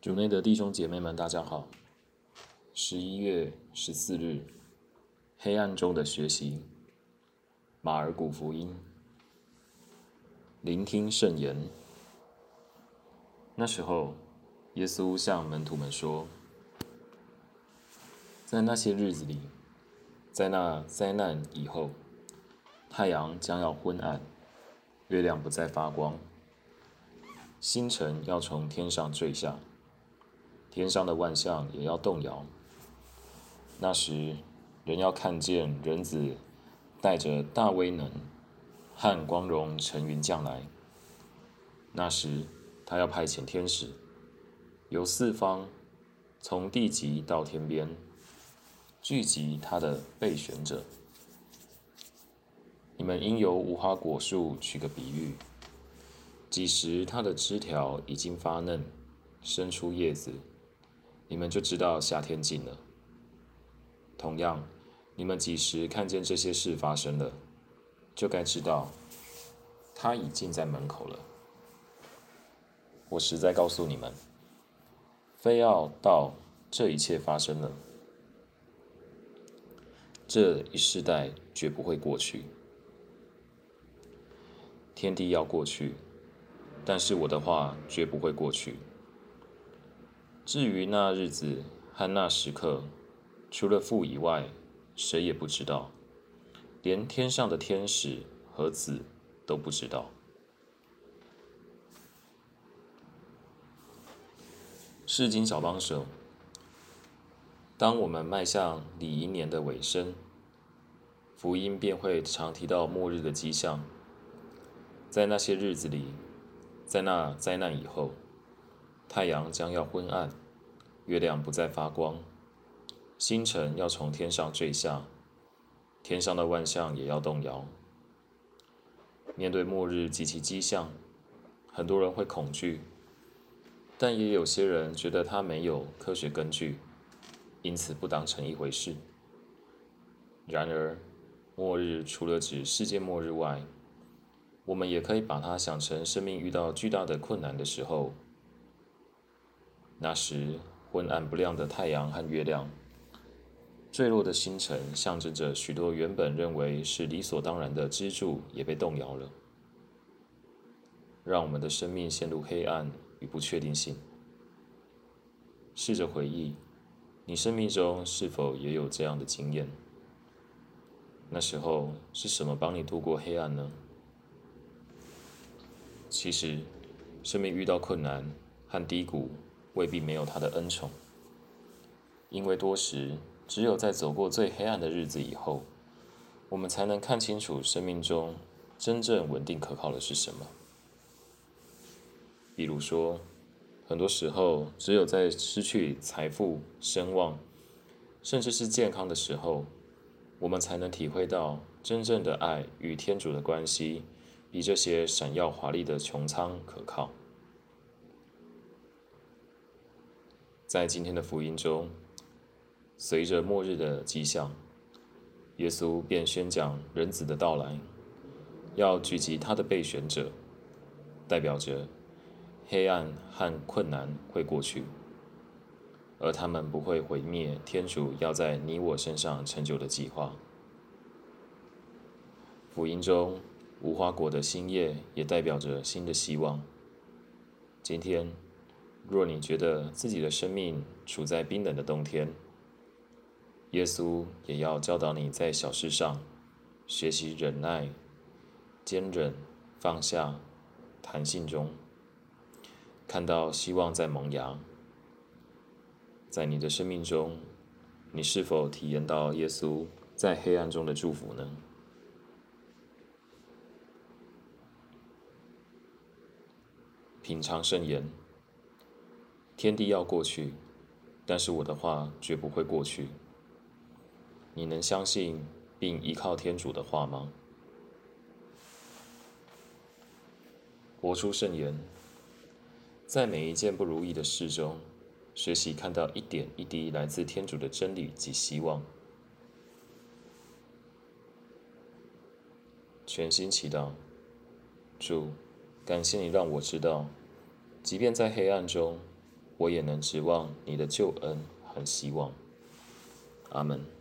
主内的弟兄姐妹们，大家好。十一月十四日，黑暗中的学习，马尔谷福音，聆听圣言。那时候，耶稣向门徒们说：“在那些日子里，在那灾难以后，太阳将要昏暗，月亮不再发光，星辰要从天上坠下。”天上的万象也要动摇。那时，人要看见人子带着大威能和光荣乘云降来。那时，他要派遣天使，由四方，从地极到天边，聚集他的备选者。你们应由无花果树取个比喻：几时它的枝条已经发嫩，生出叶子。你们就知道夏天近了。同样，你们几时看见这些事发生了，就该知道，他已经在门口了。我实在告诉你们，非要到这一切发生了，这一世代绝不会过去。天地要过去，但是我的话绝不会过去。至于那日子和那时刻，除了父以外，谁也不知道，连天上的天使和子都不知道。世经小帮手，当我们迈向礼仪年的尾声，福音便会常提到末日的迹象。在那些日子里，在那灾难以后。太阳将要昏暗，月亮不再发光，星辰要从天上坠下，天上的万象也要动摇。面对末日及其迹象，很多人会恐惧，但也有些人觉得它没有科学根据，因此不当成一回事。然而，末日除了指世界末日外，我们也可以把它想成生命遇到巨大的困难的时候。那时，昏暗不亮的太阳和月亮，坠落的星辰，象征着许多原本认为是理所当然的支柱也被动摇了，让我们的生命陷入黑暗与不确定性。试着回忆，你生命中是否也有这样的经验？那时候是什么帮你度过黑暗呢？其实，生命遇到困难和低谷。未必没有他的恩宠，因为多时只有在走过最黑暗的日子以后，我们才能看清楚生命中真正稳定可靠的是什么。比如说，很多时候只有在失去财富、声望，甚至是健康的时候，我们才能体会到真正的爱与天主的关系，比这些闪耀华丽的穹苍可靠。在今天的福音中，随着末日的迹象，耶稣便宣讲人子的到来，要聚集他的备选者，代表着黑暗和困难会过去，而他们不会毁灭天主要在你我身上成就的计划。福音中无花果的新叶也代表着新的希望。今天。若你觉得自己的生命处在冰冷的冬天，耶稣也要教导你在小事上学习忍耐、坚忍、放下、弹性中，看到希望在萌芽。在你的生命中，你是否体验到耶稣在黑暗中的祝福呢？品尝圣言。天地要过去，但是我的话绝不会过去。你能相信并依靠天主的话吗？活出圣言，在每一件不如意的事中，学习看到一点一滴来自天主的真理及希望。全心祈祷，主，感谢你让我知道，即便在黑暗中。我也能指望你的救恩和希望。阿门。